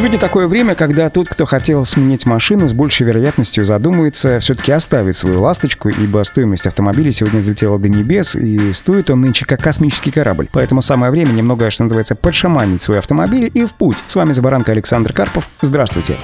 Сегодня такое время, когда тот, кто хотел сменить машину, с большей вероятностью задумывается все-таки оставить свою ласточку, ибо стоимость автомобиля сегодня взлетела до небес, и стоит он нынче как космический корабль. Поэтому самое время немного, что называется, подшаманить свой автомобиль и в путь. С вами за баранка Александр Карпов. Здравствуйте.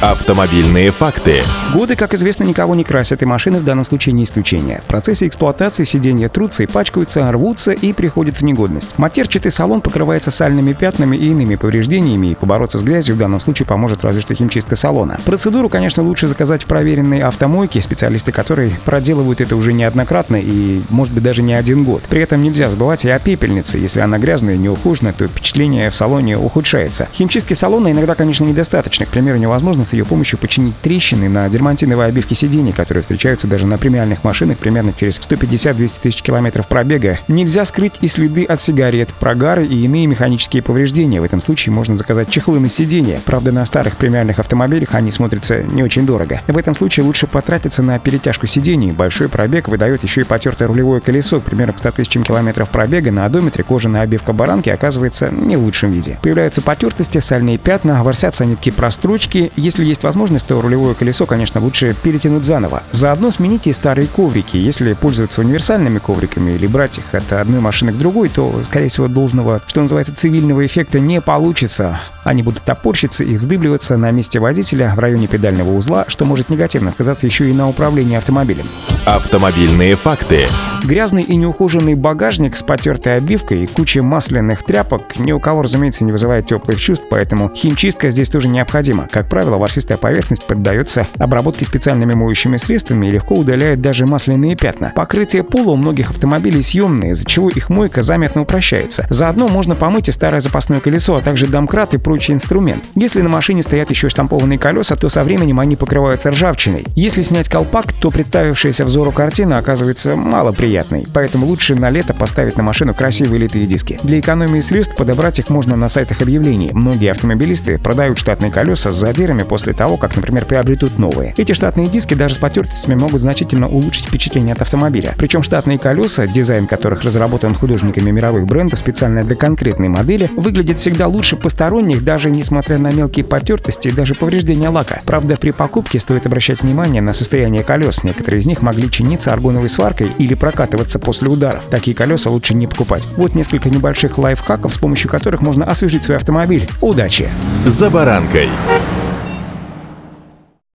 Автомобильные факты. Годы, как известно, никого не красят, и машины в данном случае не исключение. В процессе эксплуатации сиденья трутся и пачкаются, рвутся и приходят в негодность. Матерчатый салон покрывается сальными пятнами и иными повреждениями, и побороться с грязью в данном случае поможет разве что химчистка салона. Процедуру, конечно, лучше заказать в проверенной автомойке, специалисты которой проделывают это уже неоднократно и, может быть, даже не один год. При этом нельзя забывать и о пепельнице. Если она грязная и неухоженная, то впечатление в салоне ухудшается. Химчистки салона иногда, конечно, недостаточно. К примеру, невозможно с ее помощью починить трещины на дермантиновой обивке сидений, которые встречаются даже на премиальных машинах примерно через 150-200 тысяч километров пробега. Нельзя скрыть и следы от сигарет, прогары и иные механические повреждения. В этом случае можно заказать чехлы на сиденье. Правда, на старых премиальных автомобилях они смотрятся не очень дорого. В этом случае лучше потратиться на перетяжку сидений. Большой пробег выдает еще и потертое рулевое колесо, к примеру, к 100 тысячам километров пробега на одометре кожаная обивка баранки оказывается не в лучшем виде. Появляются потертости, сальные пятна, ворсятся нитки прострочки. Если есть возможность, то рулевое колесо, конечно, лучше перетянуть заново. Заодно смените старые коврики. Если пользоваться универсальными ковриками или брать их от одной машины к другой, то, скорее всего, должного, что называется, цивильного эффекта не получится. Они будут топорщиться и вздыбливаться на месте водителя в районе педального узла, что может негативно сказаться еще и на управлении автомобилем. Автомобильные факты. Грязный и неухоженный багажник с потертой обивкой и кучей масляных тряпок ни у кого, разумеется, не вызывает теплых чувств, поэтому химчистка здесь тоже необходима. Как правило, ворсистая поверхность поддается обработке специальными моющими средствами и легко удаляет даже масляные пятна. Покрытие пола у многих автомобилей съемные, из-за чего их мойка заметно упрощается. Заодно можно помыть и старое запасное колесо, а также домкрат и прочий инструмент. Если на машине стоят еще штампованные колеса, то со временем они покрываются ржавчиной. Если снять колпак, то представившаяся взору картина оказывается малоприятной, поэтому лучше на лето поставить на машину красивые литые диски. Для экономии средств подобрать их можно на сайтах объявлений. Многие автомобилисты продают штатные колеса с задирами после того, как, например, приобретут новые. Эти штатные диски даже с потертостями могут значительно улучшить впечатление от автомобиля. Причем штатные колеса, дизайн которых разработан художниками мировых брендов специально для конкретной модели, выглядят всегда лучше посторонних даже несмотря на мелкие потертости и даже повреждения лака. Правда, при покупке стоит обращать внимание на состояние колес. Некоторые из них могли чиниться аргоновой сваркой или прокатываться после ударов. Такие колеса лучше не покупать. Вот несколько небольших лайфхаков, с помощью которых можно освежить свой автомобиль. Удачи! За баранкой.